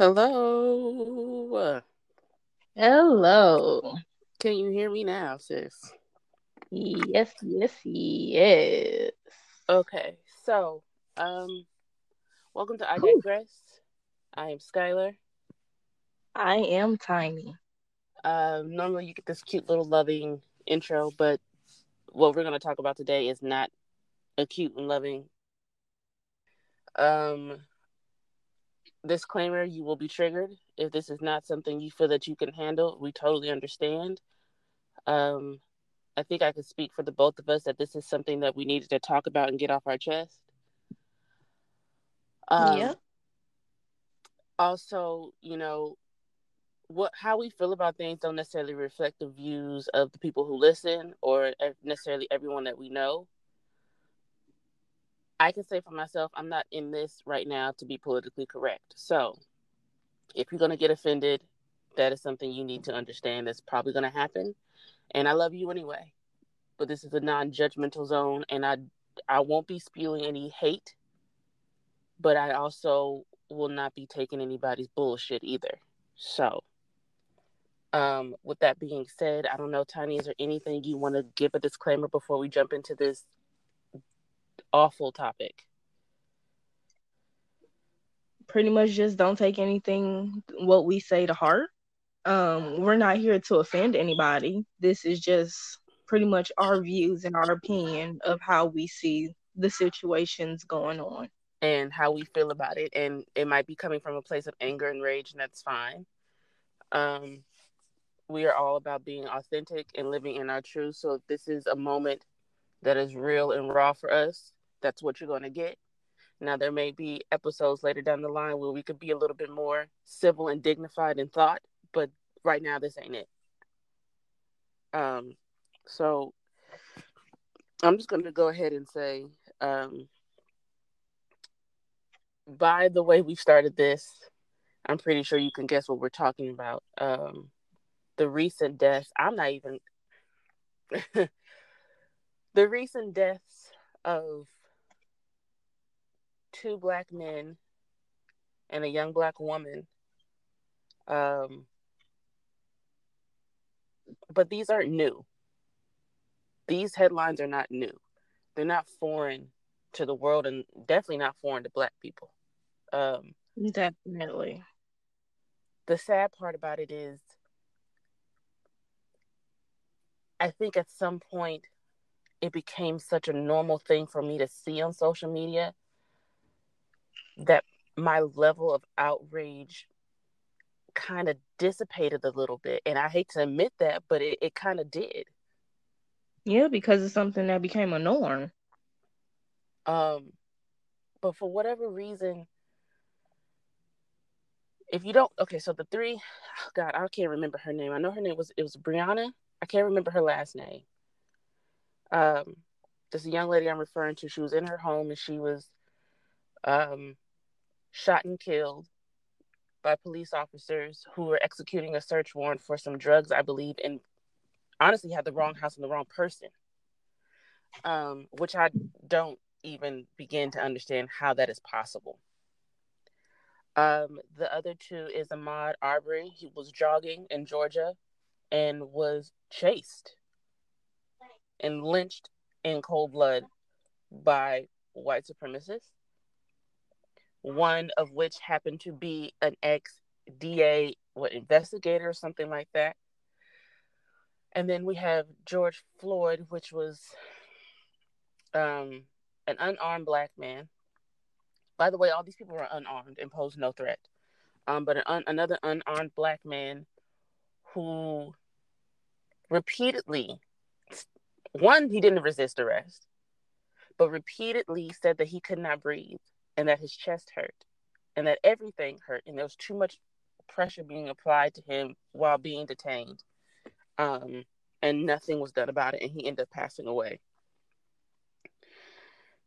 Hello. Hello. Can you hear me now, sis? Yes, yes, yes. Okay. So, um, welcome to I. Digress. I am Skylar. I am tiny. Um, normally you get this cute little loving intro, but what we're going to talk about today is not a cute and loving. Um, disclaimer: you will be triggered if this is not something you feel that you can handle. We totally understand. Um, I think I can speak for the both of us that this is something that we needed to talk about and get off our chest. Um, Yep. Also, you know, what how we feel about things don't necessarily reflect the views of the people who listen or necessarily everyone that we know. I can say for myself, I'm not in this right now to be politically correct. So, if you're going to get offended, that is something you need to understand that's probably going to happen. And I love you anyway. But this is a non-judgmental zone and I I won't be spewing any hate, but I also will not be taking anybody's bullshit either. So, um, with that being said, I don't know, Tiny, is there anything you want to give a disclaimer before we jump into this awful topic? Pretty much just don't take anything what we say to heart. Um, we're not here to offend anybody. This is just pretty much our views and our opinion of how we see the situations going on. and how we feel about it and it might be coming from a place of anger and rage and that's fine um we are all about being authentic and living in our truth so if this is a moment that is real and raw for us that's what you're going to get now there may be episodes later down the line where we could be a little bit more civil and dignified in thought but right now this ain't it um so i'm just going to go ahead and say um by the way we've started this, I'm pretty sure you can guess what we're talking about. Um, the recent deaths. I'm not even. the recent deaths of two black men and a young black woman. Um, but these aren't new. These headlines are not new. They're not foreign to the world and definitely not foreign to black people. Um, Definitely. the sad part about it is I think at some point it became such a normal thing for me to see on social media that my level of outrage kind of dissipated a little bit. And I hate to admit that, but it, it kind of did. Yeah, because it's something that became a norm. Um, but for whatever reason, if you don't, okay, so the three, oh God, I can't remember her name. I know her name was it was Breonna. I can't remember her last name. Um, this young lady I'm referring to. She was in her home and she was, um, shot and killed by police officers who were executing a search warrant for some drugs, I believe, and honestly had the wrong house and the wrong person. Um, which I don't even begin to understand how that is possible. Um, the other two is Ahmaud Arbery. He was jogging in Georgia and was chased and lynched in cold blood by white supremacists. One of which happened to be an ex DA, what investigator or something like that. And then we have George Floyd, which was um, an unarmed black man. By the way, all these people were unarmed and posed no threat. Um, but an un- another unarmed black man who repeatedly, one, he didn't resist arrest, but repeatedly said that he could not breathe and that his chest hurt and that everything hurt and there was too much pressure being applied to him while being detained. Um, and nothing was done about it, and he ended up passing away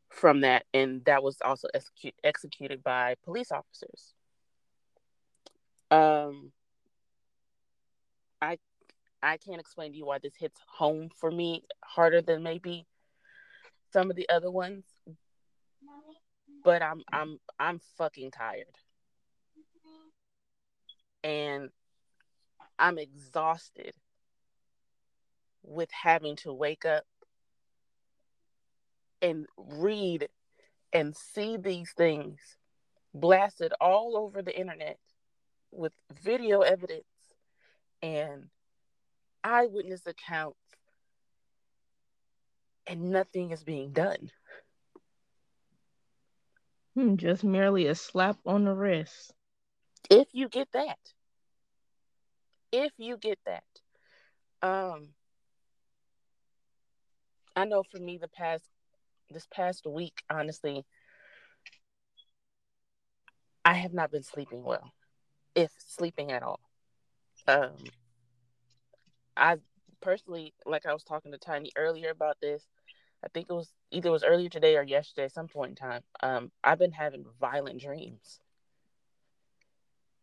from that, and that was also execute, executed by police officers. Um, I I can't explain to you why this hits home for me harder than maybe some of the other ones, but I'm I'm I'm fucking tired. and I'm exhausted with having to wake up and read and see these things blasted all over the internet with video evidence and eyewitness accounts, and nothing is being done. Hmm, just merely a slap on the wrist. If you get that. If you get that. Um I know for me the past this past week, honestly, I have not been sleeping well, if sleeping at all. Um, I personally, like I was talking to Tiny earlier about this. I think it was either it was earlier today or yesterday, some point in time. Um, I've been having violent dreams,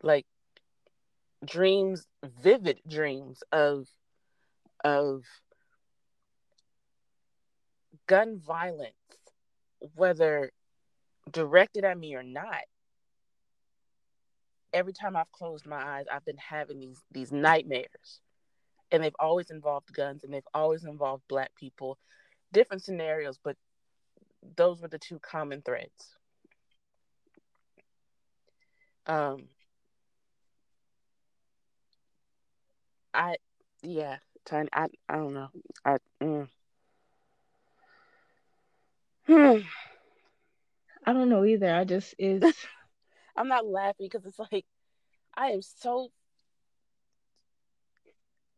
like dreams, vivid dreams of of gun violence, whether directed at me or not. Every time I've closed my eyes, I've been having these these nightmares. And they've always involved guns and they've always involved black people. Different scenarios, but those were the two common threads. Um I yeah, tiny I I don't know. I mm. Hmm. I don't know either. I just is. I'm not laughing because it's like I am so.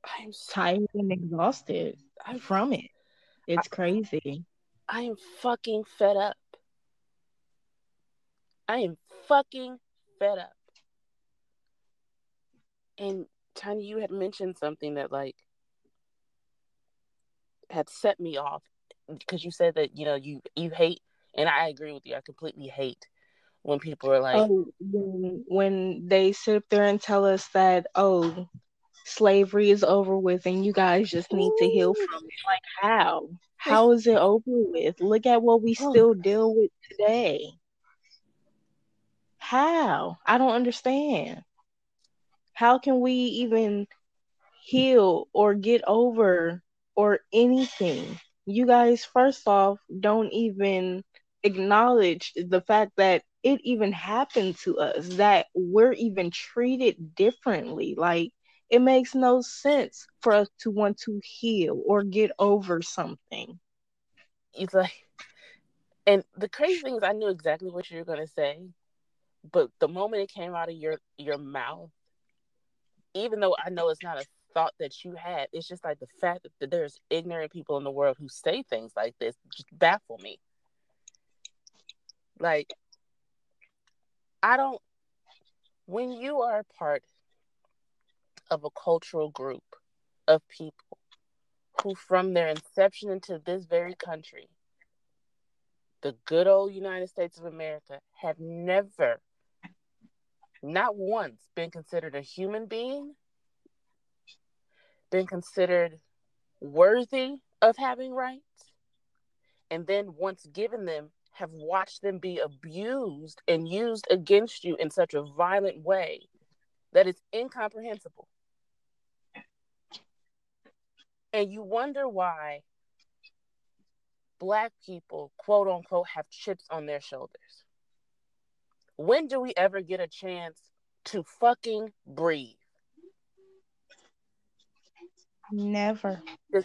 I'm so, tired and exhausted I'm, from it. It's I, crazy. I am fucking fed up. I am fucking fed up. And Tiny, you had mentioned something that like had set me off because you said that you know you you hate, and I agree with you. I completely hate when people are like, oh, when, when they sit up there and tell us that oh, slavery is over with, and you guys just need to heal from it. Like how? How is it over with? Look at what we oh. still deal with today. How? I don't understand. How can we even heal or get over or anything you guys first off don't even acknowledge the fact that it even happened to us that we're even treated differently like it makes no sense for us to want to heal or get over something it's like and the crazy thing is i knew exactly what you were going to say but the moment it came out of your your mouth even though i know it's not a thought that you had. It's just like the fact that there's ignorant people in the world who say things like this just baffle me. Like, I don't, when you are a part of a cultural group of people who, from their inception into this very country, the good old United States of America, have never, not once, been considered a human being been considered worthy of having rights, and then once given them, have watched them be abused and used against you in such a violent way that it's incomprehensible. And you wonder why Black people, quote unquote, have chips on their shoulders. When do we ever get a chance to fucking breathe? Never. Does,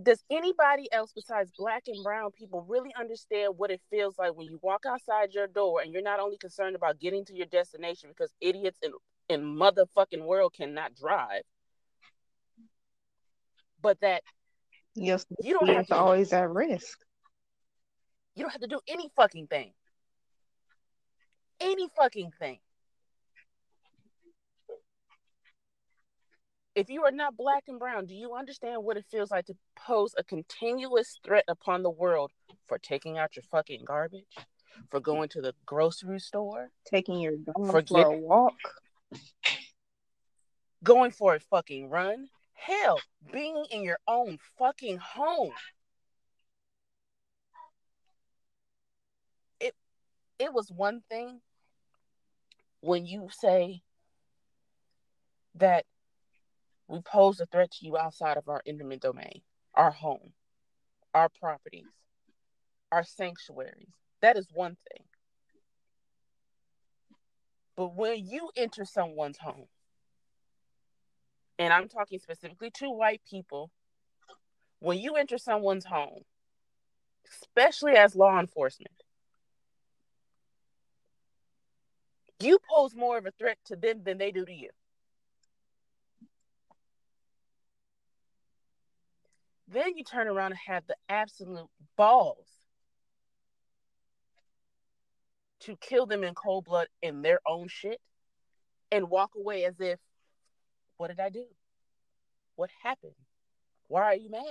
does anybody else besides black and brown people really understand what it feels like when you walk outside your door and you're not only concerned about getting to your destination because idiots in, in motherfucking world cannot drive, but that yes, you don't have to always at risk. You don't have to do any fucking thing. Any fucking thing. If you are not black and brown, do you understand what it feels like to pose a continuous threat upon the world for taking out your fucking garbage, for going to the grocery store, taking your dog for, for a walk, going for a fucking run, hell, being in your own fucking home? It it was one thing when you say that we pose a threat to you outside of our intimate domain, our home, our properties, our sanctuaries. That is one thing. But when you enter someone's home, and I'm talking specifically to white people, when you enter someone's home, especially as law enforcement, you pose more of a threat to them than they do to you. Then you turn around and have the absolute balls to kill them in cold blood in their own shit and walk away as if, what did I do? What happened? Why are you mad?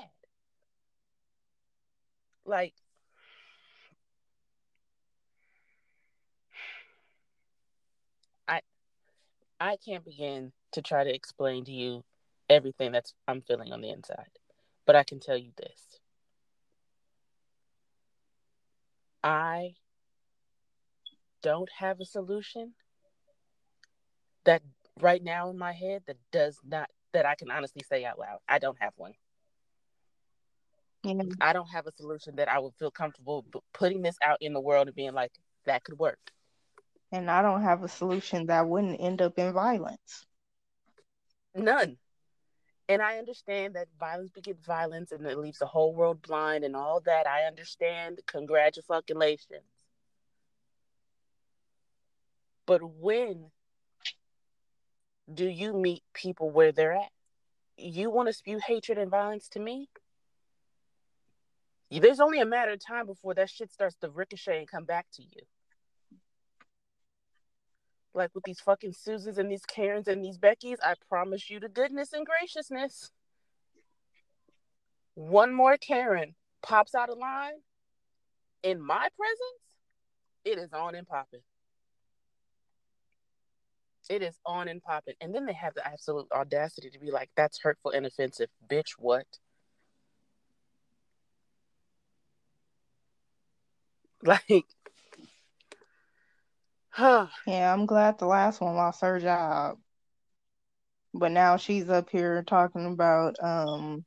Like, I I can't begin to try to explain to you everything that's I'm feeling on the inside. But I can tell you this. I don't have a solution that right now in my head that does not that I can honestly say out loud. I don't have one. Yeah. I don't have a solution that I would feel comfortable putting this out in the world and being like that could work. And I don't have a solution that wouldn't end up in violence. None. And I understand that violence begets violence and it leaves the whole world blind and all that. I understand. Congratulations. But when do you meet people where they're at? You want to spew hatred and violence to me? There's only a matter of time before that shit starts to ricochet and come back to you. Like with these fucking Susans and these Karens and these Beckys, I promise you to goodness and graciousness. One more Karen pops out of line in my presence, it is on and popping. It is on and popping. And then they have the absolute audacity to be like, that's hurtful and offensive. Bitch, what? Like, huh. Yeah, I'm glad the last one lost her job. But now she's up here talking about um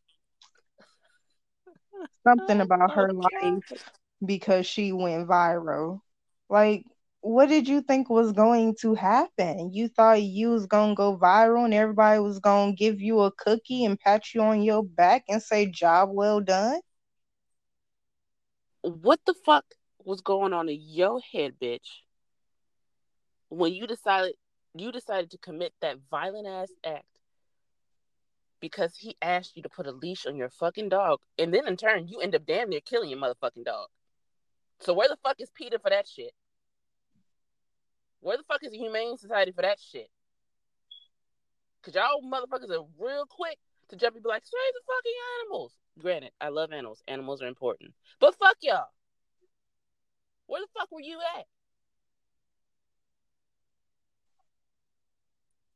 something about her life because she went viral. Like, what did you think was going to happen? You thought you was gonna go viral and everybody was gonna give you a cookie and pat you on your back and say job well done? What the fuck was going on in your head, bitch? When you decided you decided to commit that violent ass act because he asked you to put a leash on your fucking dog, and then in turn you end up damn near killing your motherfucking dog. So where the fuck is PETA for that shit? Where the fuck is the Humane Society for that shit? Cause y'all motherfuckers are real quick to jump and be like, "Save the fucking animals." Granted, I love animals. Animals are important, but fuck y'all. Where the fuck were you at,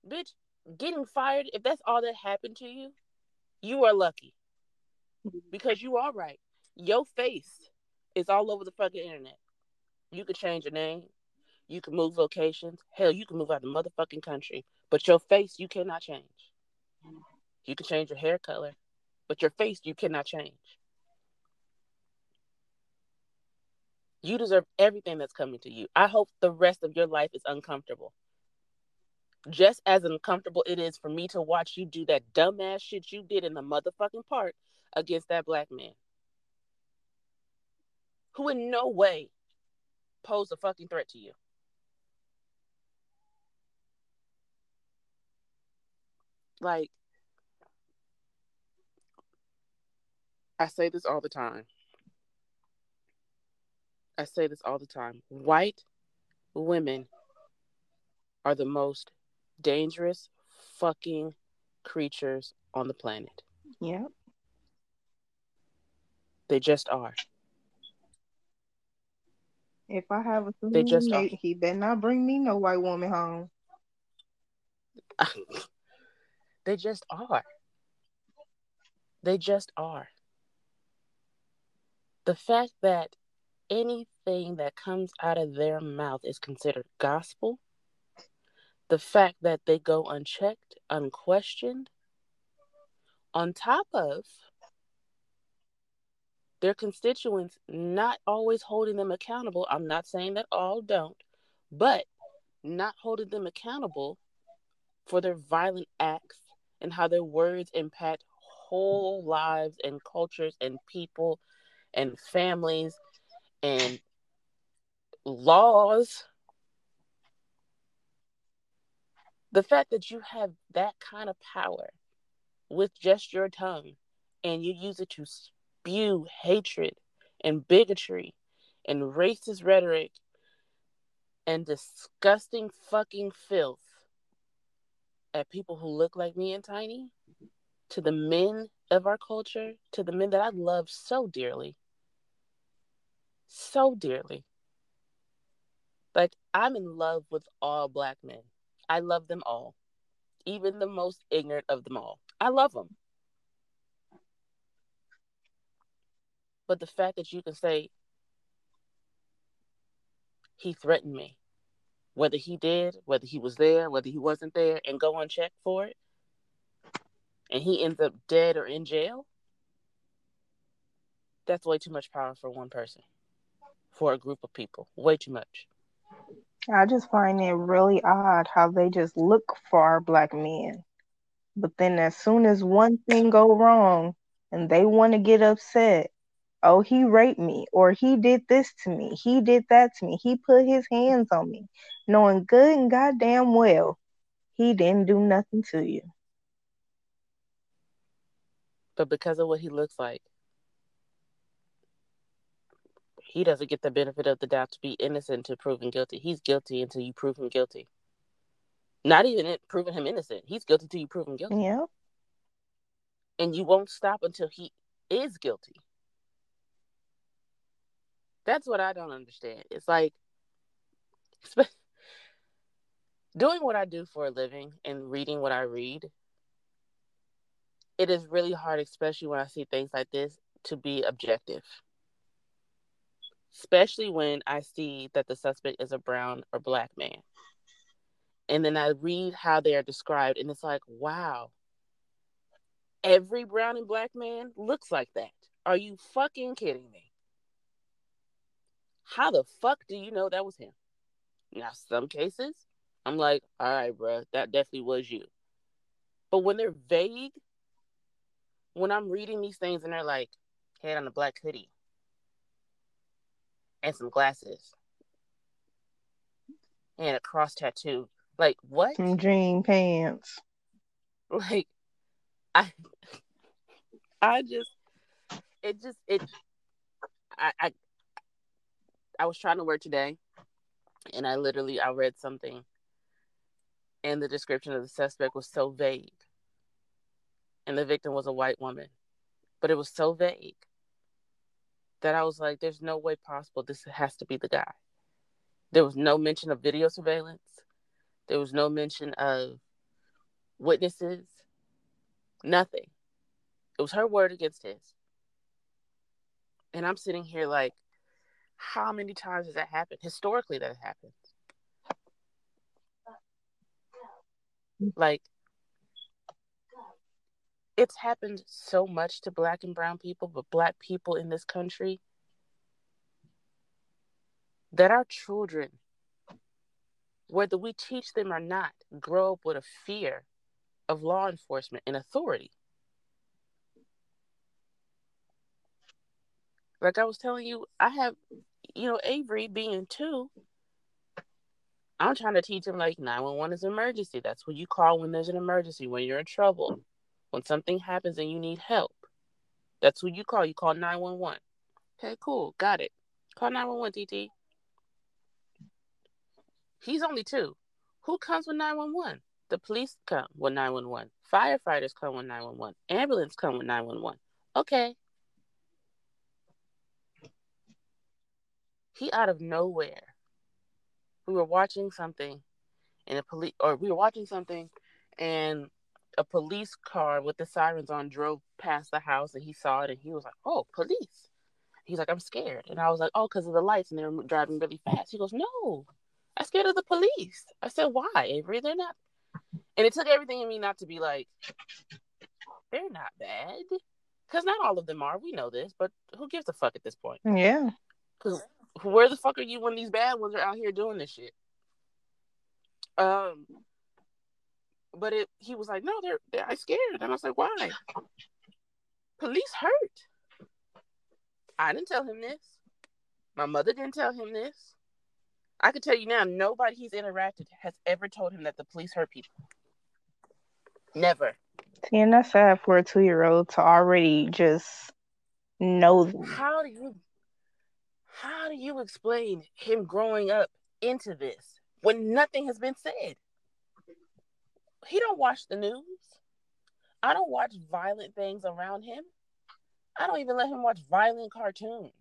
bitch? Getting fired. If that's all that happened to you, you are lucky. Because you are right. Your face is all over the fucking internet. You could change your name. You can move locations. Hell, you can move out of the motherfucking country. But your face, you cannot change. You can change your hair color, but your face, you cannot change. You deserve everything that's coming to you. I hope the rest of your life is uncomfortable. Just as uncomfortable it is for me to watch you do that dumbass shit you did in the motherfucking park against that black man. Who in no way posed a fucking threat to you. Like, I say this all the time. I say this all the time. White women are the most dangerous fucking creatures on the planet. Yep. They just are. If I have a they just he, he better not bring me no white woman home. They just are. They just are. The fact that anything that comes out of their mouth is considered gospel, the fact that they go unchecked unquestioned, on top of their constituents not always holding them accountable. I'm not saying that all don't, but not holding them accountable for their violent acts and how their words impact whole lives and cultures and people and families and laws. The fact that you have that kind of power with just your tongue and you use it to spew hatred and bigotry and racist rhetoric and disgusting fucking filth at people who look like me and Tiny, to the men of our culture, to the men that I love so dearly, so dearly. Like, I'm in love with all black men. I love them all, even the most ignorant of them all. I love them. But the fact that you can say, he threatened me, whether he did, whether he was there, whether he wasn't there, and go unchecked for it, and he ends up dead or in jail, that's way too much power for one person, for a group of people. Way too much. I just find it really odd how they just look for our black men. But then as soon as one thing go wrong and they want to get upset, oh, he raped me or he did this to me. He did that to me. He put his hands on me, knowing good and goddamn well he didn't do nothing to you. But because of what he looks like, he doesn't get the benefit of the doubt to be innocent to proven guilty. He's guilty until you prove him guilty. Not even it, proving him innocent. He's guilty until you prove him guilty. Yeah. And you won't stop until he is guilty. That's what I don't understand. It's like doing what I do for a living and reading what I read. It is really hard, especially when I see things like this, to be objective. Especially when I see that the suspect is a brown or black man. And then I read how they are described, and it's like, wow, every brown and black man looks like that. Are you fucking kidding me? How the fuck do you know that was him? Now, some cases, I'm like, all right, bro, that definitely was you. But when they're vague, when I'm reading these things and they're like, head on a black hoodie and some glasses and a cross tattoo, like what? Some jean pants. Like, I, I just, it just, it, I, I, I was trying to work today, and I literally I read something, and the description of the suspect was so vague, and the victim was a white woman, but it was so vague that I was like, "There's no way possible this has to be the guy." There was no mention of video surveillance. There was no mention of witnesses. Nothing. It was her word against his. And I'm sitting here like, how many times has that happened? Historically, that happened. Like, it's happened so much to black and brown people, but black people in this country, that our children, whether we teach them or not, grow up with a fear of law enforcement and authority. Like I was telling you, I have, you know, Avery being two. I'm trying to teach him like 911 is an emergency. That's what you call when there's an emergency, when you're in trouble, when something happens and you need help. That's who you call. You call 911. Okay, cool. Got it. Call 911, TT. He's only two. Who comes with 911? The police come with 911. Firefighters come with 911. Ambulance come with 911. Okay. He out of nowhere. We were watching something, and a police, or we were watching something, and a police car with the sirens on drove past the house, and he saw it, and he was like, "Oh, police!" He's like, "I'm scared," and I was like, "Oh, because of the lights, and they're driving really fast." He goes, "No, I'm scared of the police." I said, "Why, Avery? They're not." And it took everything in me not to be like, they're not bad. Because not all of them are. We know this, but who gives a fuck at this point? Yeah. Because where the fuck are you when these bad ones are out here doing this shit? Um, but it he was like, no, they're, they're I scared, and I was like, why? Police hurt. I didn't tell him this. My mother didn't tell him this. I can tell you now, nobody he's interacted has ever told him that the police hurt people. Never. See, and that's sad for a two year old to already just know. How do you how do you explain him growing up into this when nothing has been said? He don't watch the news. I don't watch violent things around him. I don't even let him watch violent cartoons.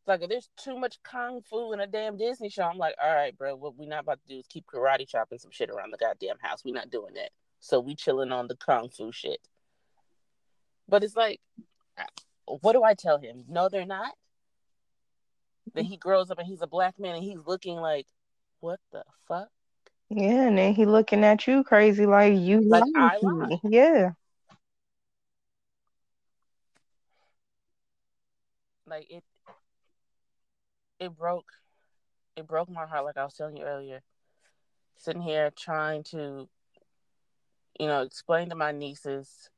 It's like if there's too much kung fu in a damn Disney show, I'm like, all right, bro, what we not about to do is keep karate chopping some shit around the goddamn house. We not doing that. So we chilling on the kung fu shit. But it's like, what do I tell him? No, they're not. Then he grows up and he's a black man and he's looking like, what the fuck? Yeah, and then he looking at you crazy like you Like I lied. Yeah. Like it, it broke, it broke my heart. Like I was telling you earlier, sitting here trying to, you know, explain to my nieces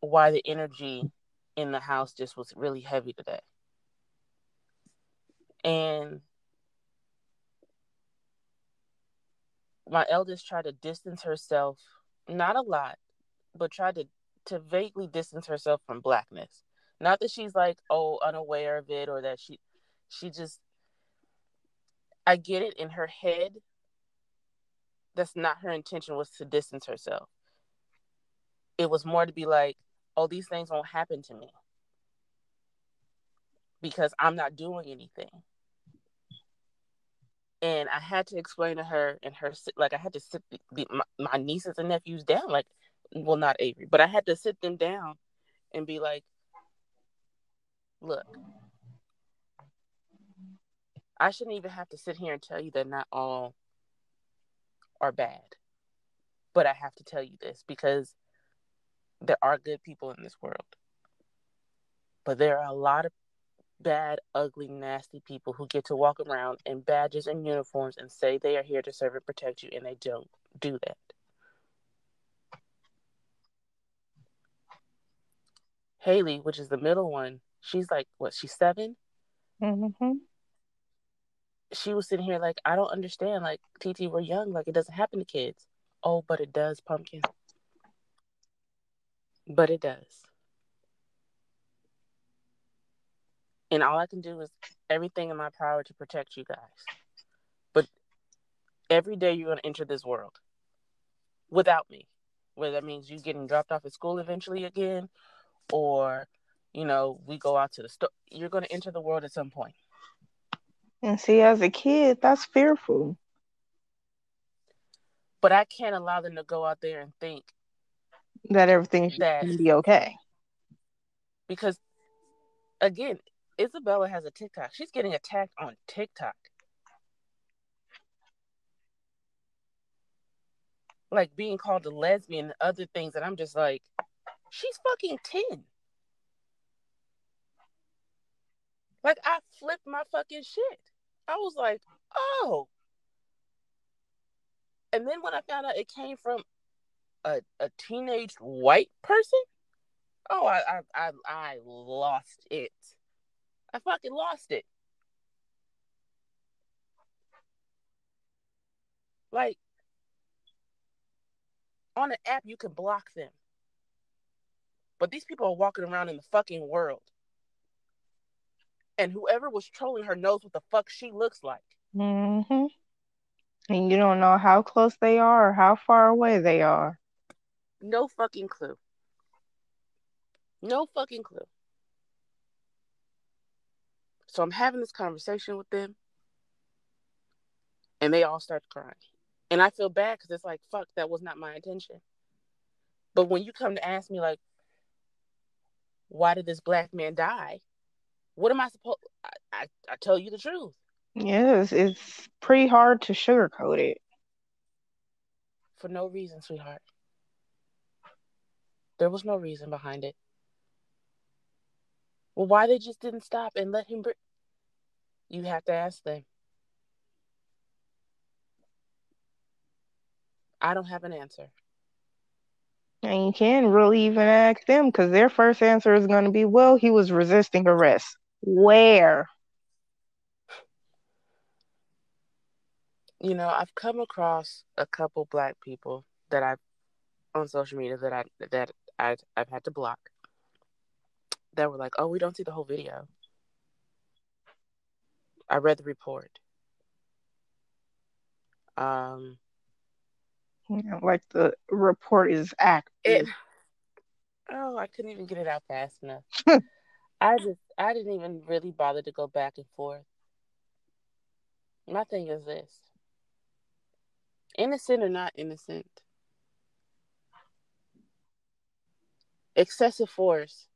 why the energy in the house just was really heavy today. And my eldest tried to distance herself, not a lot, but tried to, to vaguely distance herself from blackness. Not that she's like, oh, unaware of it or that she she just I get it in her head. That's not her intention was to distance herself. It was more to be like, oh, these things won't happen to me because I'm not doing anything. And I had to explain to her and her like I had to sit the, my, my nieces and nephews down, like, well, not Avery, but I had to sit them down and be like, look, I shouldn't even have to sit here and tell you that not all are bad. But I have to tell you this because there are good people in this world. But there are a lot of bad, ugly, nasty people who get to walk around in badges and uniforms and say they are here to serve and protect you, and they don't do that. Haley, which is the middle one, she's like, what, she's seven? Mm-hmm. She was sitting here like, I don't understand. Like, TT, we're young. Like, it doesn't happen to kids. Oh, but it does, Pumpkin. But it does. And all I can do is everything in my power to protect you guys. But every day you're going to enter this world without me. Whether that means you getting dropped off at school eventually again, or, you know, we go out to the store. You're going to enter the world at some point. And see, as a kid, that's fearful. But I can't allow them to go out there and think That everything's That- be okay. because, again, Isabella has a TikTok. She's getting attacked on TikTok. Like being called a lesbian and other things, and I'm just like, she's fucking 10. Like, I flipped my fucking shit. I was like, oh. And then when I found out it came from a, a teenage white person, oh, I, I, I, I lost it. I fucking lost it. Like, on an app, you can block them. But these people are walking around in the fucking world. And whoever was trolling her knows what the fuck she looks like. Mm-hmm. And you don't know how close they are or how far away they are. No fucking clue. No fucking clue. So I'm having this conversation with them, and they all start crying. And I feel bad because it's like, fuck, that was not my intention. But when you come to ask me, like, why did this black man die? What am I supposed? I, I, I tell you the truth. Yes, it's pretty hard to sugarcoat it. For no reason, sweetheart. There was no reason behind it. Well, why they just didn't stop and let him? Br- you have to ask them. I don't have an answer. And you can't really even ask them because their first answer is going to be, well, he was resisting arrest. Where? You know, I've come across a couple black people that I've on social media that I that I I've had to block that were like, "Oh, we don't see the whole video." I read the report. Um, you know, like the report is active. It, oh, I couldn't even get it out fast enough. I just I didn't even really bother to go back and forth. My thing is this. Innocent or not innocent. Excessive force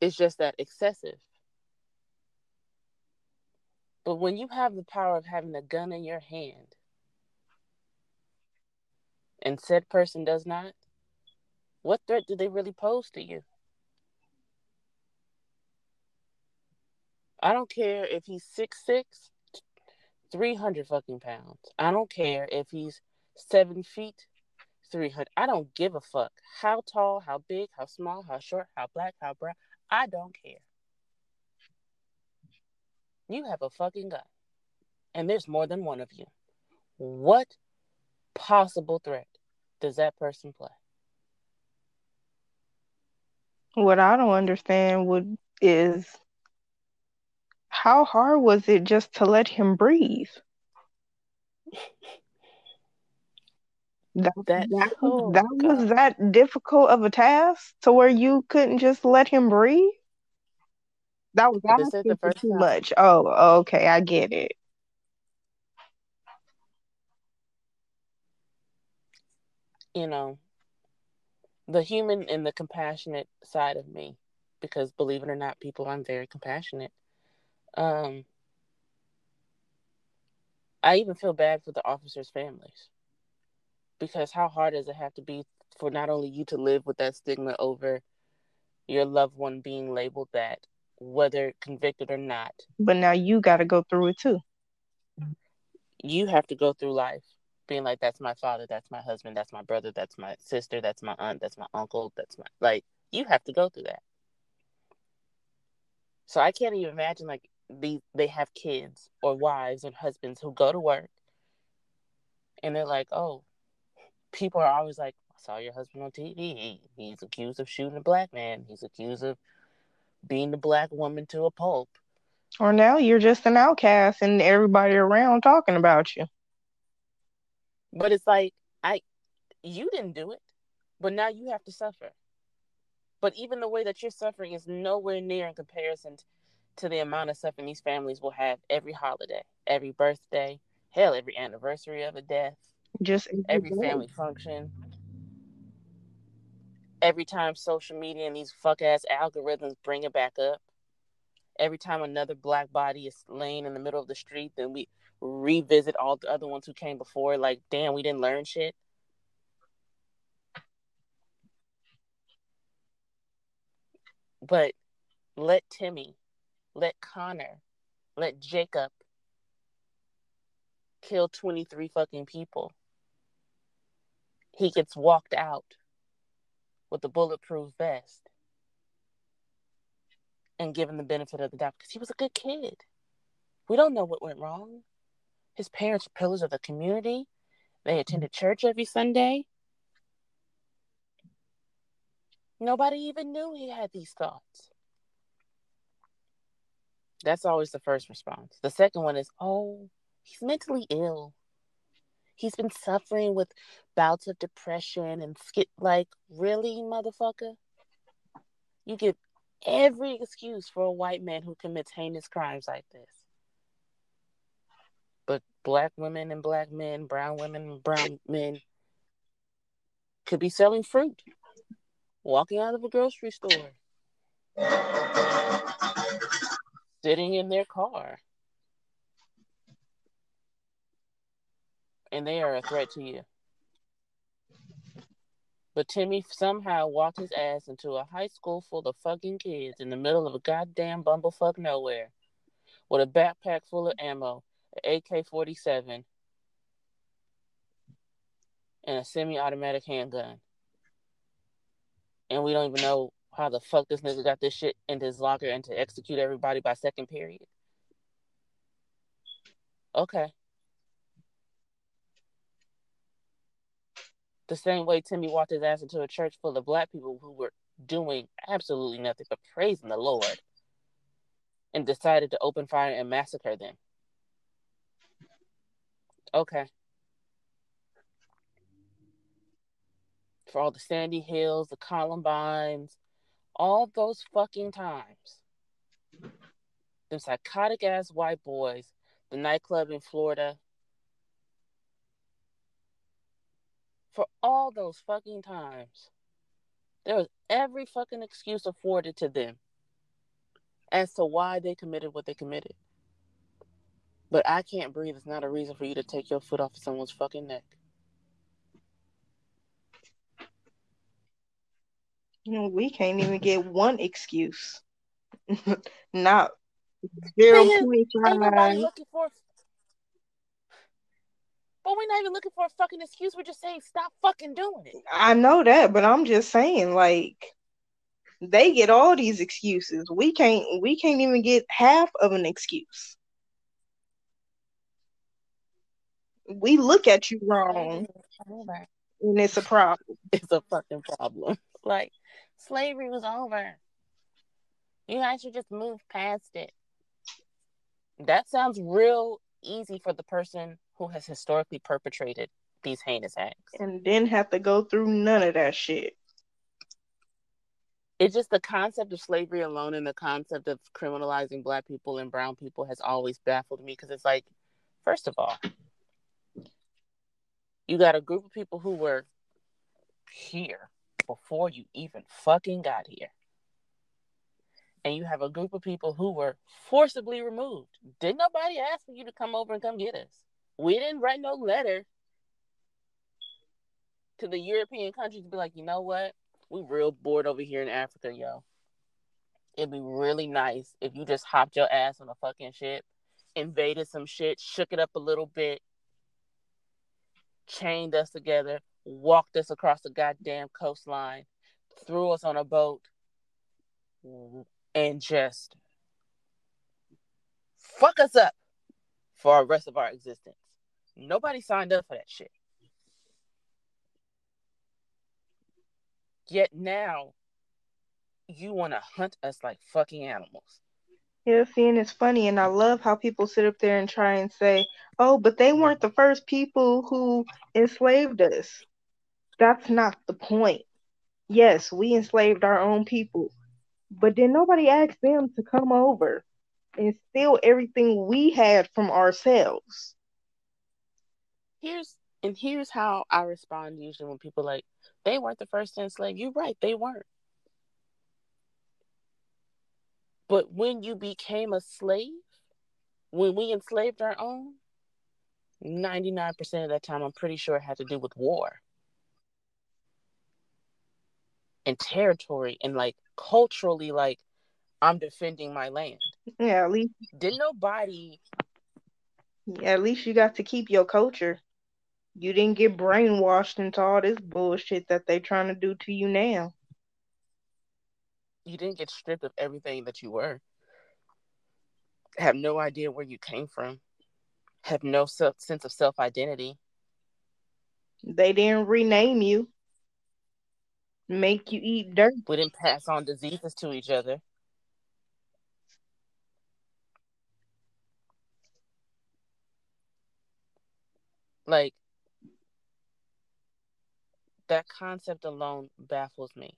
is just that excessive. But when you have the power of having a gun in your hand and said person does not, what threat do they really pose to you? I don't care if he's six six, three hundred fucking pounds. I don't care if he's seven feet, 300. I don't give a fuck how tall, how big, how small, how short, how black, how brown. I don't care. You have a fucking gun, and there's more than one of you. What possible threat does that person play? What I don't understand would is how hard was it just to let him breathe? That that, that, oh, that was that difficult of a task to where you couldn't just let him breathe. That was asking the first too time. much. Oh, okay, I get it. You know, the human and the compassionate side of me, because believe it or not, people, I'm very compassionate. Um, I even feel bad for the officers' families because how hard does it have to be for not only you to live with that stigma over your loved one being labeled that, whether convicted or not. But now you got to go through it too. You have to go through life being like, that's my father, that's my husband, that's my brother, that's my sister, that's my aunt, that's my uncle, that's my, like, you have to go through that. So I can't even imagine, like, the, they have kids or wives and husbands who go to work and they're like, oh, people are always like, I saw your husband on TV. He's accused of shooting a black man. He's accused of being the black woman to a pulp. Or now you're just an outcast and everybody around talking about you. But it's like, I, you didn't do it, but now you have to suffer. But even the way that you're suffering is nowhere near in comparison to the amount of suffering these families will have every holiday, every birthday, hell, every anniversary of a death just every family function. Every time social media and these fuck ass algorithms bring it back up. Every time another black body is laying in the middle of the street, then we revisit all the other ones who came before. Like, damn, we didn't learn shit. But let Timmy, let Connor, let Jacob kill 23 fucking people he gets walked out with a bulletproof vest and given the benefit of the doubt because he was a good kid. We don't know what went wrong. His parents are pillars of the community. They attended church every Sunday. Nobody even knew he had these thoughts. That's always the first response. The second one is, oh, he's mentally ill he's been suffering with bouts of depression and skip like really motherfucker? You give every excuse for a white man who commits heinous crimes like this. But black women and black men brown women and brown men could be selling fruit walking out of a grocery store sitting in their car and they are a threat to you. But Timmy somehow walked his ass into a high school full of fucking kids in the middle of a goddamn bumblefuck nowhere with a backpack full of ammo, an AK 47, and a semi automatic handgun. And we don't even know how the fuck this nigga got this shit into his locker and to execute everybody by second period. Okay. The same way Timmy walked his ass into a church full of black people who were doing absolutely nothing but praising the Lord and decided to open fire and massacre them. Okay. For all the Sandy Hills, the Columbines, all those fucking times. Them psychotic ass white boys, the nightclub in Florida. For all those fucking times, there was every fucking excuse afforded to them as to why they committed what they committed. But I can't breathe is not a reason for you to take your foot off of someone's fucking neck. You know, we can't even get one excuse. Not zero point five. looking for but we're not even looking for a fucking excuse. We're just saying stop fucking doing it. I know that, but I'm just saying, like, they get all these excuses. We can't we can't even get half of an excuse. We look at you wrong. And it's a problem. It's a fucking problem. Like slavery was over. You guys should just move past it. That sounds real easy for the person who has historically perpetrated these heinous acts. And didn't have to go through none of that shit. It's just the concept of slavery alone and the concept of criminalizing black people and brown people has always baffled me because it's like first of all you got a group of people who were here before you even fucking got here. And you have a group of people who were forcibly removed. Did nobody ask for you to come over and come get us we didn't write no letter to the european countries to be like you know what we real bored over here in Africa, yo. It'd be really nice if you just hopped your ass on a fucking ship, invaded some shit, shook it up a little bit, chained us together, walked us across the goddamn coastline, threw us on a boat, and just fuck us up for the rest of our existence. Nobody signed up for that shit. Yet now you want to hunt us like fucking animals. Yeah, see, and it's funny, and I love how people sit up there and try and say, "Oh, but they weren't the first people who enslaved us." That's not the point. Yes, we enslaved our own people, but then nobody asked them to come over and steal everything we had from ourselves. Here's and here's how I respond usually when people like, they weren't the first to enslave. You're right, they weren't. But when you became a slave, when we enslaved our own, 99% of that time, I'm pretty sure it had to do with war and territory and like culturally, like I'm defending my land. Yeah, at least didn't nobody. Yeah, at least you got to keep your culture. You didn't get brainwashed into all this bullshit that they trying to do to you now. You didn't get stripped of everything that you were. Have no idea where you came from. Have no self, sense of self identity. They didn't rename you. Make you eat dirt. We didn't pass on diseases to each other. Like that concept alone baffles me.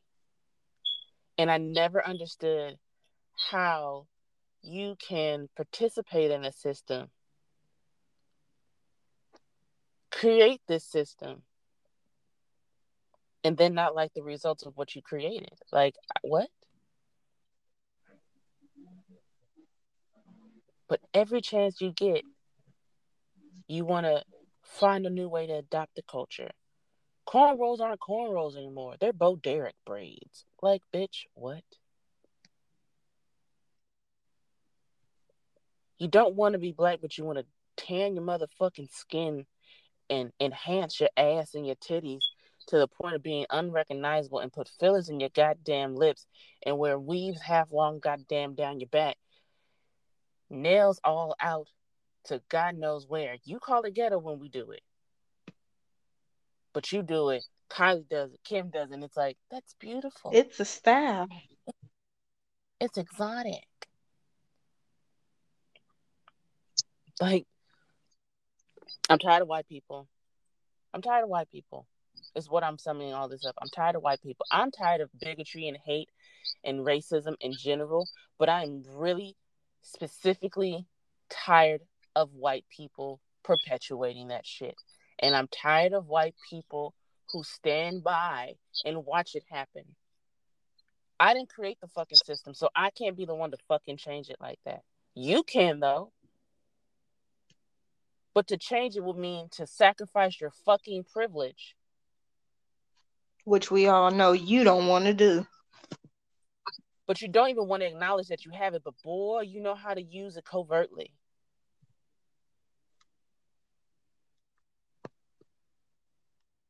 And I never understood how you can participate in a system, create this system, and then not like the results of what you created. Like, what? But every chance you get, you want to find a new way to adopt the culture. Cornrows aren't cornrows anymore. They're Bo Derek braids. Like, bitch, what? You don't want to be black, but you want to tan your motherfucking skin and enhance your ass and your titties to the point of being unrecognizable and put fillers in your goddamn lips and wear weaves half long goddamn down your back. Nails all out to God knows where. You call it ghetto when we do it. But you do it. Kylie does it. Kim does it. And it's like, that's beautiful. It's a style. It's exotic. Like, I'm tired of white people. I'm tired of white people. Is what I'm summing all this up. I'm tired of white people. I'm tired of bigotry and hate and racism in general, but I'm really specifically tired of white people perpetuating that shit. And I'm tired of white people who stand by and watch it happen. I didn't create the fucking system, so I can't be the one to fucking change it like that. You can though. But to change it would mean to sacrifice your fucking privilege. Which we all know you don't want to do. But you don't even want to acknowledge that you have it. But boy, you know how to use it covertly.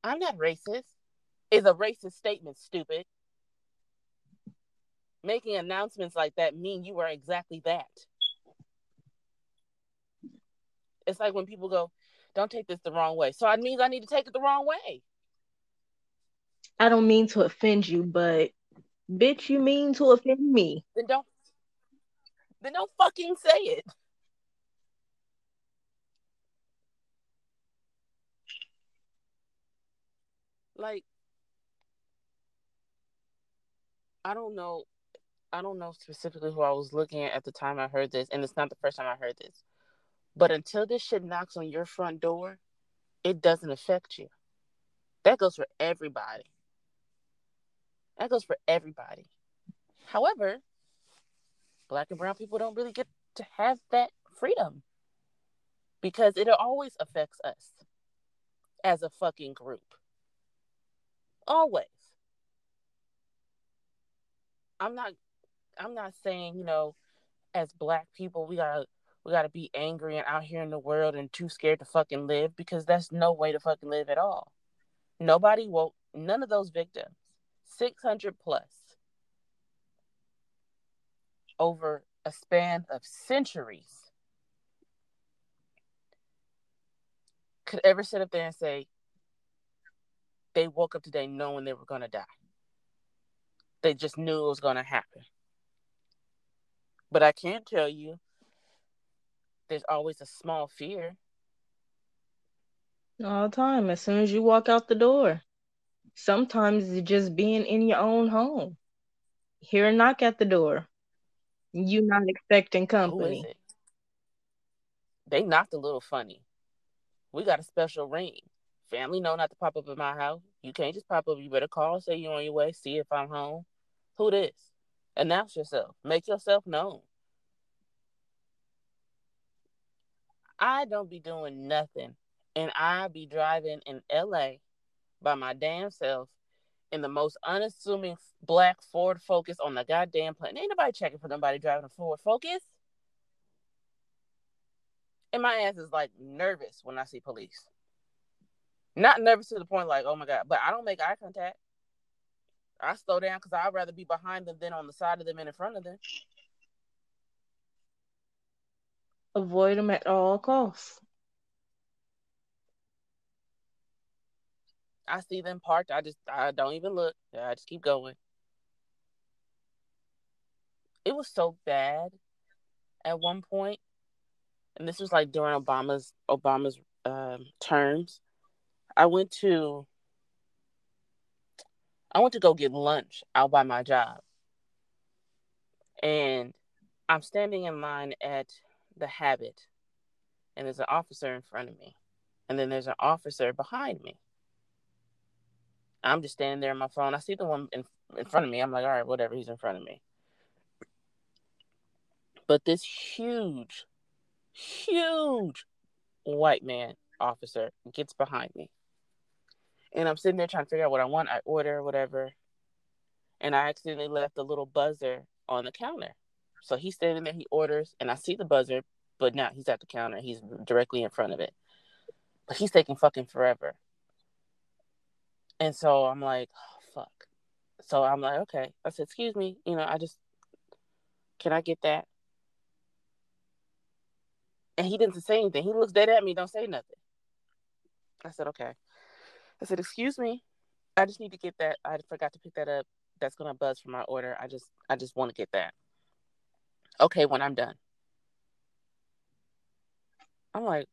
I'm not racist. Is a racist statement, stupid. Making announcements like that mean you are exactly that. It's like when people go, don't take this the wrong way. So it means I need to take it the wrong way. I don't mean to offend you, but bitch, you mean to offend me. Then don't then don't fucking say it. Like I don't know I don't know specifically who I was looking at at the time I heard this, and it's not the first time I heard this. But until this shit knocks on your front door, it doesn't affect you. That goes for everybody. That goes for everybody. However, black and brown people don't really get to have that freedom because it always affects us as a fucking group. Always. I'm not I'm not saying, you know, as black people we gotta we got to be angry and out here in the world and too scared to fucking live because that's no way to fucking live at all. Nobody woke, none of those victims, 600 plus, over a span of centuries, could ever sit up there and say they woke up today knowing they were going to die. They just knew it was going to happen. But I can tell you there's always a small fear. All the time, as soon as you walk out the door. Sometimes it's just being in your own home. Hear a knock at the door. You not expecting company. They knocked a little funny. We got a special ring. Family know not to pop up at my house. You can't just pop up. You better call, say you're on your way, see if I'm home. Who this? Announce yourself. Make yourself known. I don't be doing nothing. And I be driving in LA by my damn self in the most unassuming black Ford Focus on the goddamn planet. Ain't nobody checking for nobody driving a Ford Focus. And my ass is like nervous when I see police. Not nervous to the point like, oh my God, but I don't make eye contact. I slow down because I'd rather be behind them than on the side of them and in front of them. avoid them at all costs. I see them parked. I just I don't even look. I just keep going. It was so bad at one point, and this was like during Obama's Obama's um, terms. I went to I went to go get lunch out by my job, and I'm standing in line at the Habit and there's an officer in front of me and then there's an officer behind me. I'm just standing there on my phone. I see the one in, in front of me. I'm like all right whatever he's in front of me. But this huge huge white man officer gets behind me. And I'm sitting there trying to figure out what I want. I order whatever. And I accidentally left a little buzzer on the counter. So he's standing there, he orders, and I see the buzzer, but now he's at the counter. He's directly in front of it. But he's taking fucking forever. And so I'm like, oh, fuck. So I'm like, okay. I said, excuse me, you know, I just, can I get that? And he didn't say anything. He looks dead at me, don't say nothing. I said, okay. I said, excuse me, I just need to get that. I forgot to pick that up. That's gonna buzz for my order. I just, I just want to get that. Okay, when I'm done. I'm like,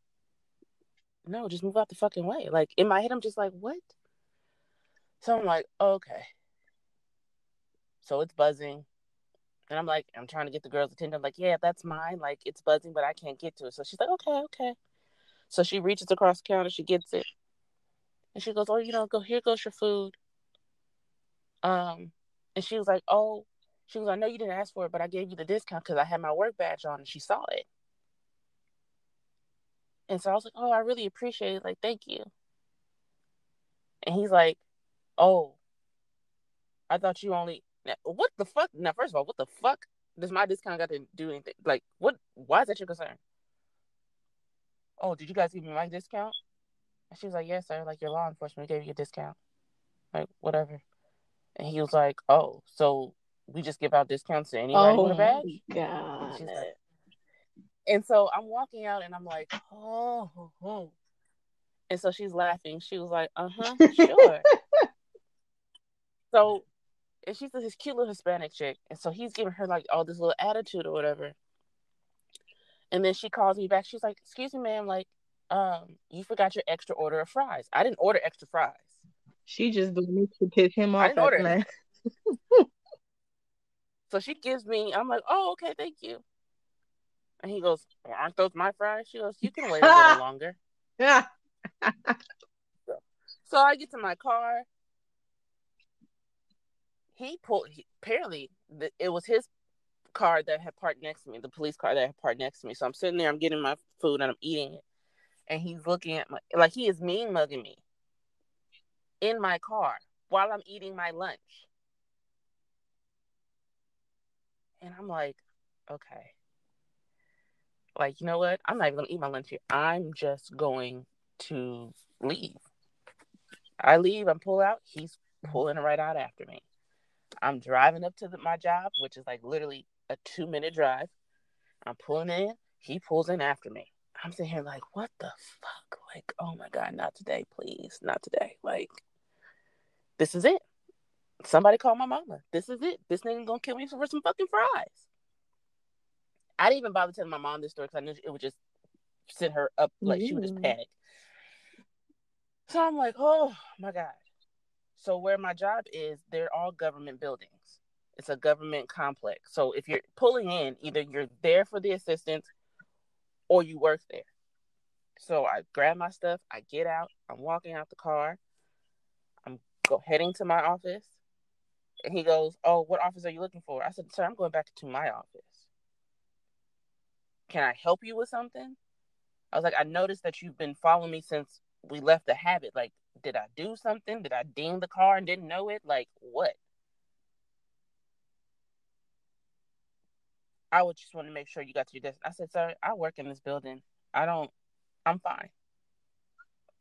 no, just move out the fucking way. Like in my head, I'm just like, what? So I'm like, okay. So it's buzzing. And I'm like, I'm trying to get the girl's attention. I'm like, yeah, that's mine. Like it's buzzing, but I can't get to it. So she's like, okay, okay. So she reaches across the counter, she gets it. And she goes, Oh, you know, go here goes your food. Um, and she was like, Oh, she was, I know you didn't ask for it, but I gave you the discount because I had my work badge on and she saw it. And so I was like, Oh, I really appreciate it. Like, thank you. And he's like, Oh, I thought you only what the fuck? Now, first of all, what the fuck does my discount got to do anything? Like, what? Why is that your concern? Oh, did you guys give me my discount? And she was like, Yes, sir. Like, your law enforcement gave you a discount. Like, whatever. And he was like, Oh, so we just give out discounts to anybody oh, with a badge? God. And, like, and so I'm walking out and I'm like, Oh, oh. And so she's laughing. She was like, Uh huh, sure. so and she's this cute little Hispanic chick, and so he's giving her like all this little attitude or whatever. And then she calls me back. She's like, "Excuse me, ma'am, like, um, you forgot your extra order of fries. I didn't order extra fries. She just doing to piss him off. I didn't order so she gives me. I'm like, "Oh, okay, thank you." And he goes, well, "Aren't those my fries?" She goes, "You can wait a little longer." Yeah. so, so I get to my car he pulled he, apparently the, it was his car that had parked next to me the police car that had parked next to me so i'm sitting there i'm getting my food and i'm eating it and he's looking at my like he is mean mugging me in my car while i'm eating my lunch and i'm like okay like you know what i'm not even gonna eat my lunch here i'm just going to leave i leave i'm pull out he's pulling right out after me I'm driving up to the, my job, which is like literally a two minute drive. I'm pulling in. He pulls in after me. I'm sitting here like, what the fuck? Like, oh my God, not today, please. Not today. Like, this is it. Somebody call my mama. This is it. This nigga gonna kill me for some fucking fries. I didn't even bother telling my mom this story because I knew it would just send her up, like, mm-hmm. she would just mm. panic. So I'm like, oh my God. So where my job is, they're all government buildings. It's a government complex. So if you're pulling in, either you're there for the assistance or you work there. So I grab my stuff, I get out, I'm walking out the car, I'm go heading to my office. And he goes, Oh, what office are you looking for? I said, Sir, I'm going back to my office. Can I help you with something? I was like, I noticed that you've been following me since we left the Habit. Like, did I do something? Did I ding the car and didn't know it? Like, what? I would just want to make sure you got to your desk. I said, sir, I work in this building. I don't, I'm fine.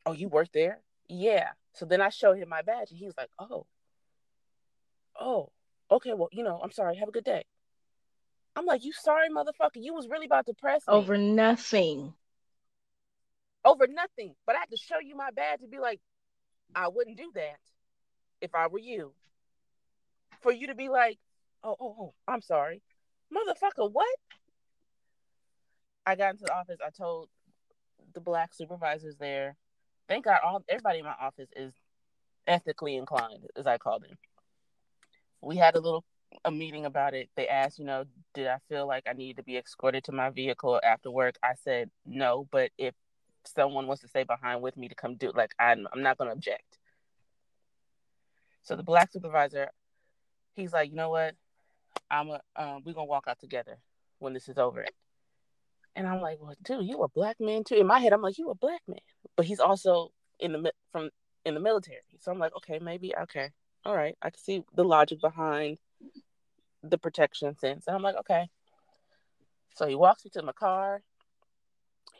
Oh, you work there? Yeah. So then I showed him my badge and he was like, oh, oh, okay. Well, you know, I'm sorry. Have a good day. I'm like, you sorry, motherfucker. You was really about to press me. Over nothing over nothing. But I had to show you my badge to be like, I wouldn't do that if I were you. For you to be like, oh, oh, oh, I'm sorry. Motherfucker, what? I got into the office. I told the black supervisors there. Thank God all everybody in my office is ethically inclined, as I call them. We had a little a meeting about it. They asked, you know, did I feel like I needed to be escorted to my vehicle after work? I said no, but if someone wants to stay behind with me to come do like I'm I'm not gonna object. So the black supervisor, he's like, you know what? I'm a um, we're gonna walk out together when this is over. And I'm like, well, dude, you a black man too. In my head, I'm like, you a black man, but he's also in the from in the military. So I'm like, okay, maybe okay, all right. I can see the logic behind the protection sense, and I'm like, okay. So he walks me to my car.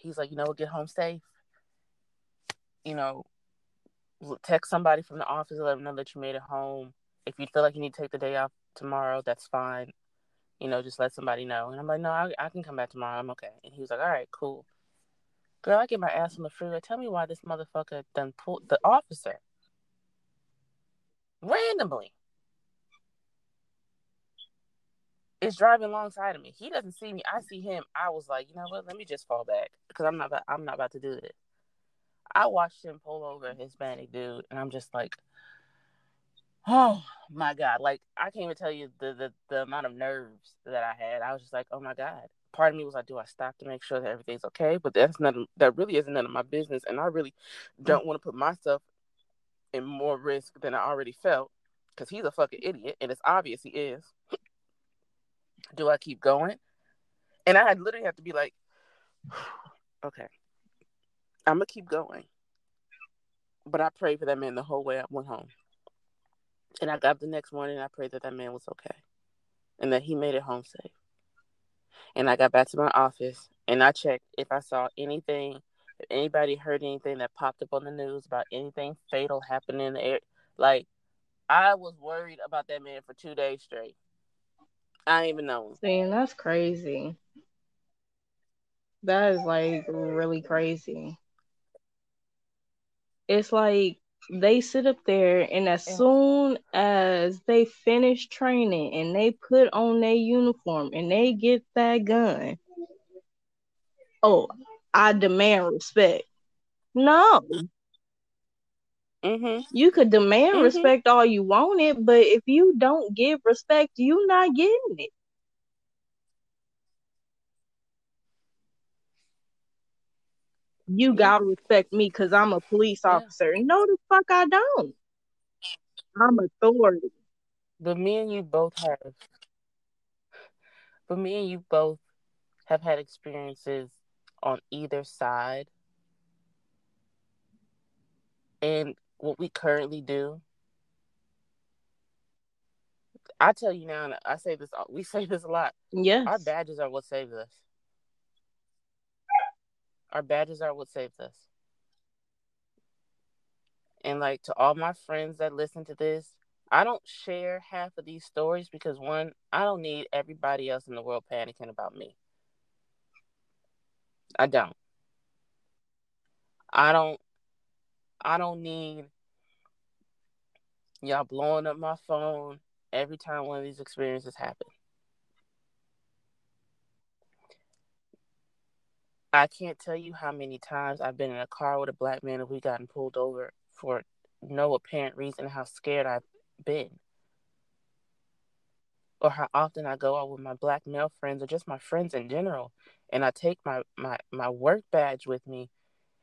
He's like, you know, we'll get home safe. You know, text somebody from the office let them know that you made it home. If you feel like you need to take the day off tomorrow, that's fine. You know, just let somebody know. And I'm like, no, I, I can come back tomorrow. I'm okay. And he was like, all right, cool. Girl, I get my ass on the freeway. Tell me why this motherfucker done pulled the officer randomly is driving alongside of me. He doesn't see me. I see him. I was like, you know what? Let me just fall back because I'm not. About, I'm not about to do this. I watched him pull over a Hispanic dude, and I'm just like, oh my god! Like I can't even tell you the the, the amount of nerves that I had. I was just like, oh my god. Part of me was like, do I stop to make sure that everything's okay? But that's not that really isn't none of my business, and I really don't want to put myself in more risk than I already felt because he's a fucking idiot, and it's obvious he is. do I keep going? And I literally have to be like, okay, I'm gonna keep going. But I prayed for that man the whole way I went home. And I got up the next morning I prayed that that man was okay and that he made it home safe. And I got back to my office and I checked if I saw anything, if anybody heard anything that popped up on the news about anything fatal happening in the air. Like, I was worried about that man for two days straight. I didn't even know him. See, that's crazy. That is like really crazy it's like they sit up there and as soon as they finish training and they put on their uniform and they get that gun oh i demand respect no mm-hmm. you could demand mm-hmm. respect all you want it but if you don't give respect you're not getting it you gotta respect me because I'm a police officer. Yeah. No, the fuck I don't. I'm authority. But me and you both have. But me and you both have had experiences on either side. And what we currently do, I tell you now, and I say this, we say this a lot. Yes. Our badges are what saves us. Our badges are what saves us. And like to all my friends that listen to this, I don't share half of these stories because one, I don't need everybody else in the world panicking about me. I don't. I don't I don't need y'all blowing up my phone every time one of these experiences happen. I can't tell you how many times I've been in a car with a black man and we've gotten pulled over for no apparent reason, how scared I've been. Or how often I go out with my black male friends or just my friends in general and I take my, my, my work badge with me.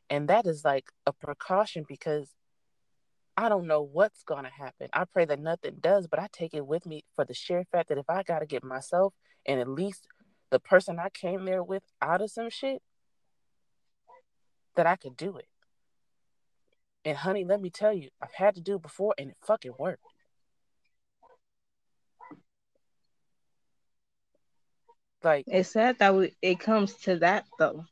And that is like a precaution because I don't know what's going to happen. I pray that nothing does, but I take it with me for the sheer fact that if I got to get myself and at least the person I came there with out of some shit, that I could do it. And honey, let me tell you, I've had to do it before and it fucking worked. Like it's sad that we, it comes to that though.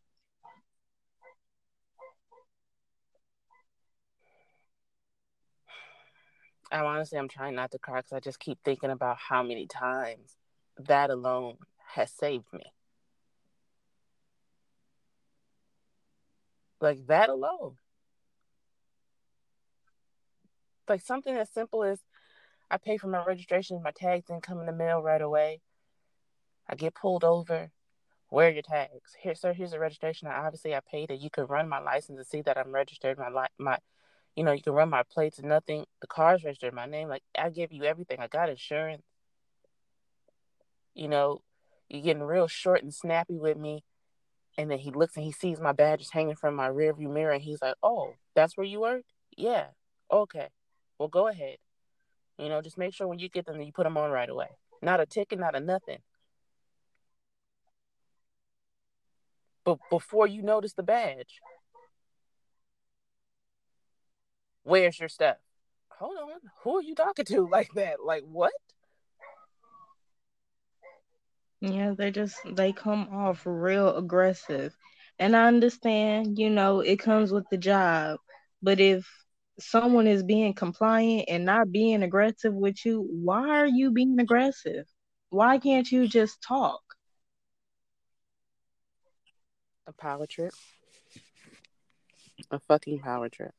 I honestly, I'm trying not to cry because I just keep thinking about how many times that alone has saved me. Like that alone. Like something as simple as I pay for my registration, my tags didn't come in the mail right away. I get pulled over. Where are your tags? Here, sir. Here's the registration. I, obviously, I paid it. You can run my license and see that I'm registered. My li- my, you know, you can run my plates and nothing. The car's registered my name. Like I give you everything. I got insurance. You know, you're getting real short and snappy with me. And then he looks and he sees my badges hanging from my rearview mirror, and he's like, "Oh, that's where you work? Yeah, okay. Well, go ahead. You know, just make sure when you get them, you put them on right away. Not a ticket, not a nothing. But before you notice the badge, where's your stuff? Hold on, who are you talking to like that? Like what? Yeah, they just they come off real aggressive. And I understand, you know, it comes with the job. But if someone is being compliant and not being aggressive with you, why are you being aggressive? Why can't you just talk? A power trip. A fucking power trip.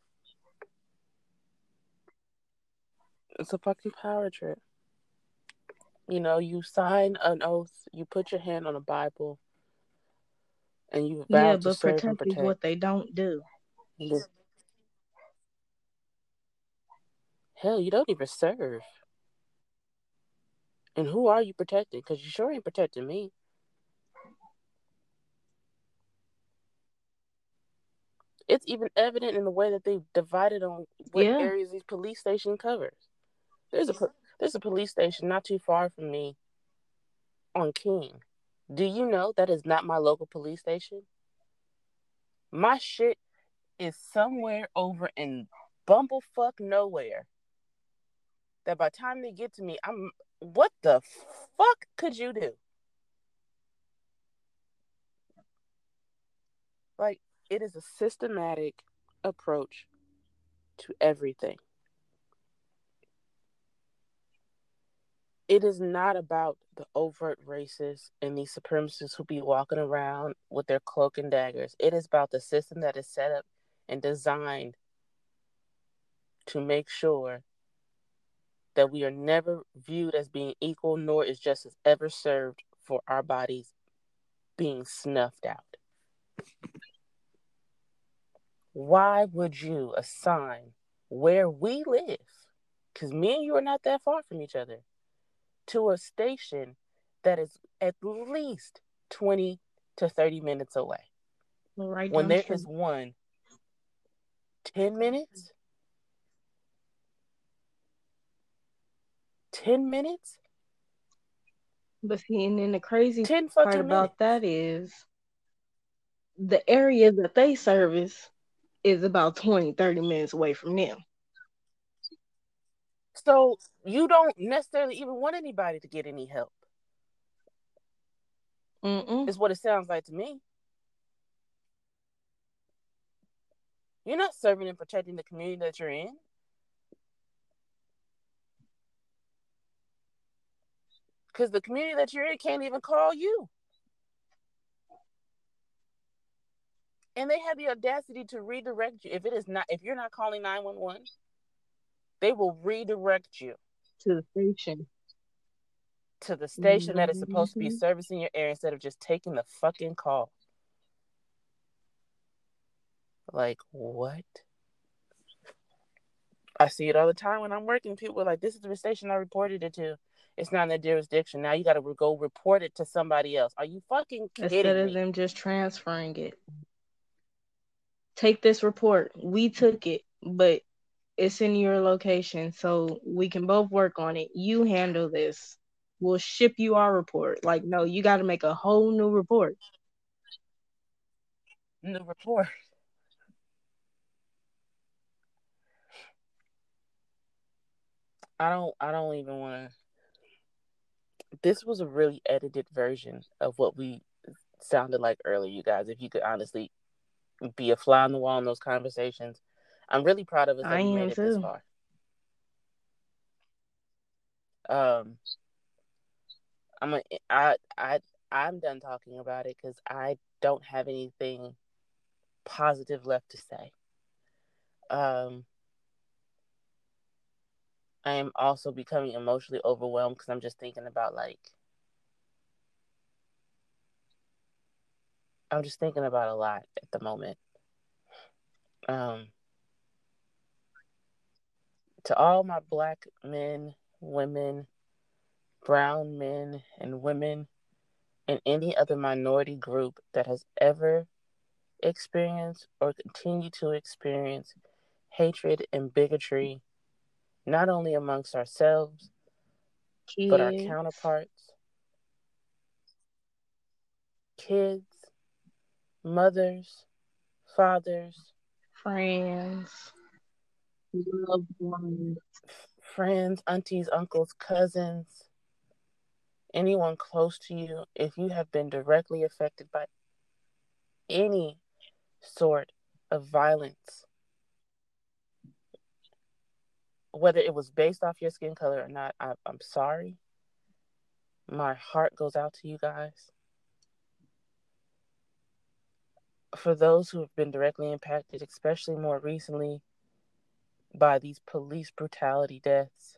It's a fucking power trip. You know, you sign an oath, you put your hand on a Bible, and you vow Yeah, to but serve and protect is protect. what they don't do. And Hell, you don't even serve. And who are you protecting? Because you sure ain't protecting me. It's even evident in the way that they've divided on what Yeah. areas these police station covers. There's a there's a police station not too far from me on King. Do you know that is not my local police station? My shit is somewhere over in bumblefuck nowhere. That by the time they get to me, I'm what the fuck could you do? Like it is a systematic approach to everything. It is not about the overt racists and these supremacists who be walking around with their cloak and daggers. It is about the system that is set up and designed to make sure that we are never viewed as being equal, nor is justice ever served for our bodies being snuffed out. Why would you assign where we live, because me and you are not that far from each other, to a station that is at least 20 to 30 minutes away? Right when there street. is one 10 minutes 10 minutes But see, and then the crazy part about minutes that is the area that they service is about 20, 30 minutes away from them. So you don't necessarily even want anybody to get any help Mm-mm. is what it sounds like to me. You're not serving and protecting the community that you're in. Because the community that you're in can't even call you. And they have the audacity to redirect you if it is not if you're not calling 911 they will redirect you To the station. to the station that is supposed to be Mhm. servicing your area instead of just taking the fucking call. Like, what? I see it all the time when I'm working. People are like, this is the station I reported it to. It's not in their jurisdiction. Now you got to go report it to somebody else. Are you fucking Instead kidding of me? them just transferring it. Take this report. We took it, but it's in your location, so we can both work on it. You handle this. We'll ship you our report. Like, no, you got to make a whole new report. New report. I don't. I don't even want to. This was a really edited version of what we sounded like earlier, you guys. If you could honestly be a fly on the wall in those conversations, I'm really proud of us that I am made it this too. far. Um, I'm a, I I I'm done talking about it because I don't have anything positive left to say. Um, I am also becoming emotionally overwhelmed because I'm just thinking about like I'm just thinking about a lot at the moment. Um, to all my black men, women, brown men, and women, and any other minority group that has ever experienced or continue to experience hatred and bigotry, not only amongst ourselves, but our counterparts, kids, mothers, fathers, friends, loved ones, friends, aunties, uncles, cousins, anyone close to you, if you have been directly affected by any sort of violence, whether it was based off your skin color or not, I, I'm sorry. My heart goes out to you guys. For those who have been directly impacted, especially more recently by these police brutality deaths,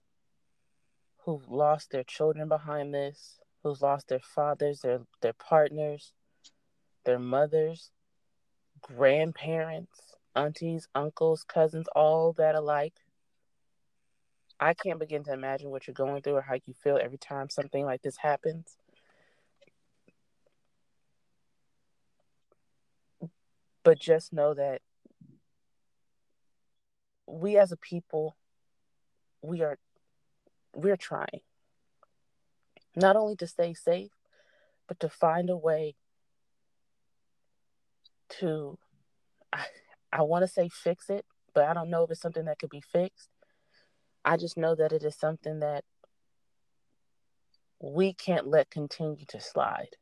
who've lost their children behind this, who've lost their fathers, their their partners, their mothers, grandparents, aunties, uncles, cousins, all that alike. I can't begin to imagine what you're going through or how you feel every time something like this happens. But just know that we as a people, we are we're trying not only to stay safe, but to find a way to, I, I want to say fix it, but I don't know if it's something that could be fixed. I just know that it is something that we can't let continue to slide.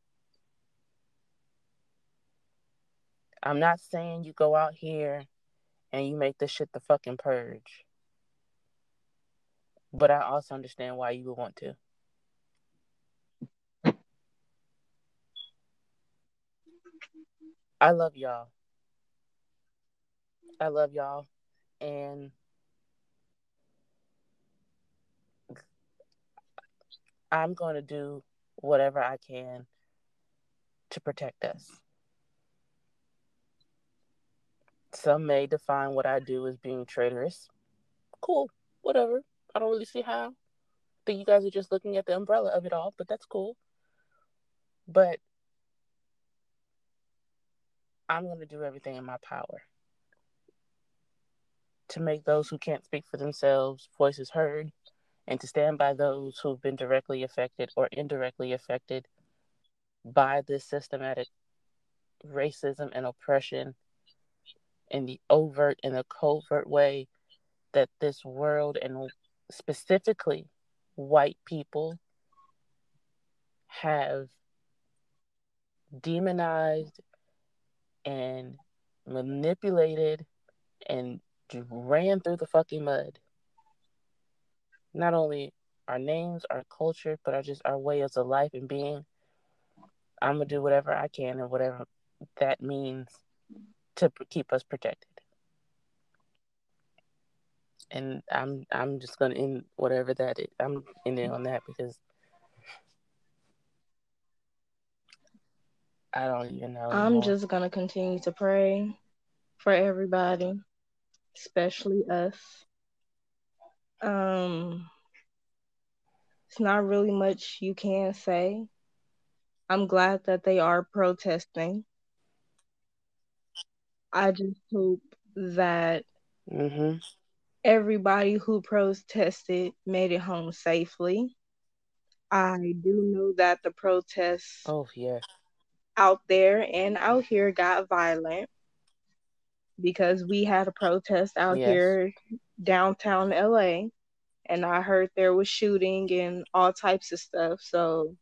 I'm not saying you go out here and you make this shit the fucking purge. But I also understand why you would want to. I love y'all. I love y'all. And I'm going to do whatever I can to protect us. Some may define what I do as being traitorous. Cool, whatever. I don't really see how. I think you guys are just looking at the umbrella of it all, but that's cool. But I'm going to do everything in my power to make those who can't speak for themselves voices heard and to stand by those who've been directly affected or indirectly affected by this systematic racism and oppression in the overt and the covert way that this world and specifically white people have demonized and manipulated and ran through the fucking mud. Not only our names, our culture, but our just our ways of life and being. I'm gonna do whatever I can and whatever that means to keep us protected. And I'm I'm just gonna end whatever that is. I'm ending on that because I don't even know. I'm anymore. just gonna continue to pray for everybody, especially us. Um, it's not really much you can say. I'm glad that they are protesting. I just hope that mm-hmm. everybody who protested made it home safely. I do know that the protests oh yeah out there and out here got violent because we had a protest out yes. here downtown LA and I heard there was shooting and all types of stuff. So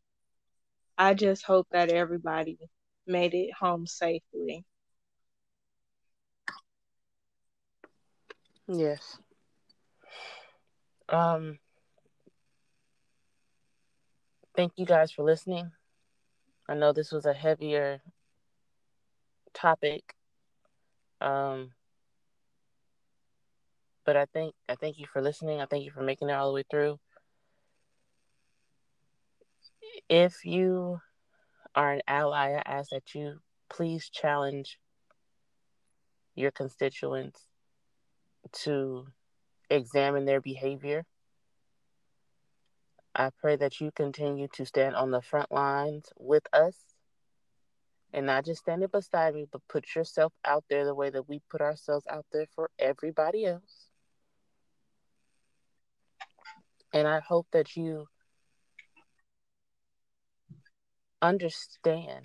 I just hope that everybody made it home safely. Yes. Um thank you guys for listening. I know this was a heavier topic. Um, but I think I thank you for listening. I thank you for making it all the way through. If you are an ally, I ask that you please challenge your constituents to examine their behavior I pray that you continue to stand on the front lines with us and not just standing beside me, but put yourself out there the way that we put ourselves out there for everybody else. And I hope that you understand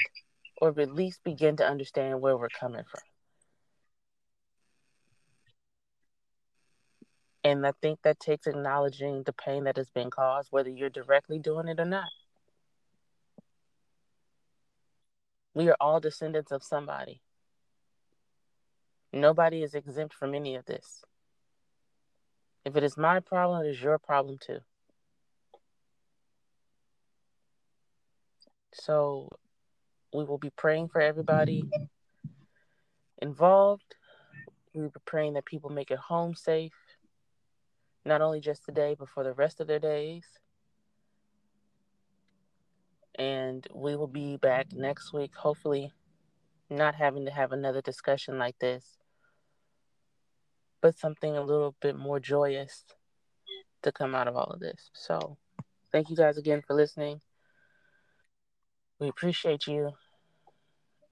or at least begin to understand where we're coming from. And I think that takes acknowledging the pain that has been caused, whether you're directly doing it or not. We are all descendants of somebody. Nobody is exempt from any of this. If it is my problem, it is your problem too. So we will be praying for everybody involved. We will be praying that people make it home safe, not only just today, but for the rest of their days. And we will be back next week, hopefully, not having to have another discussion like this, but something a little bit more joyous to come out of all of this. So, thank you guys again for listening. We appreciate you.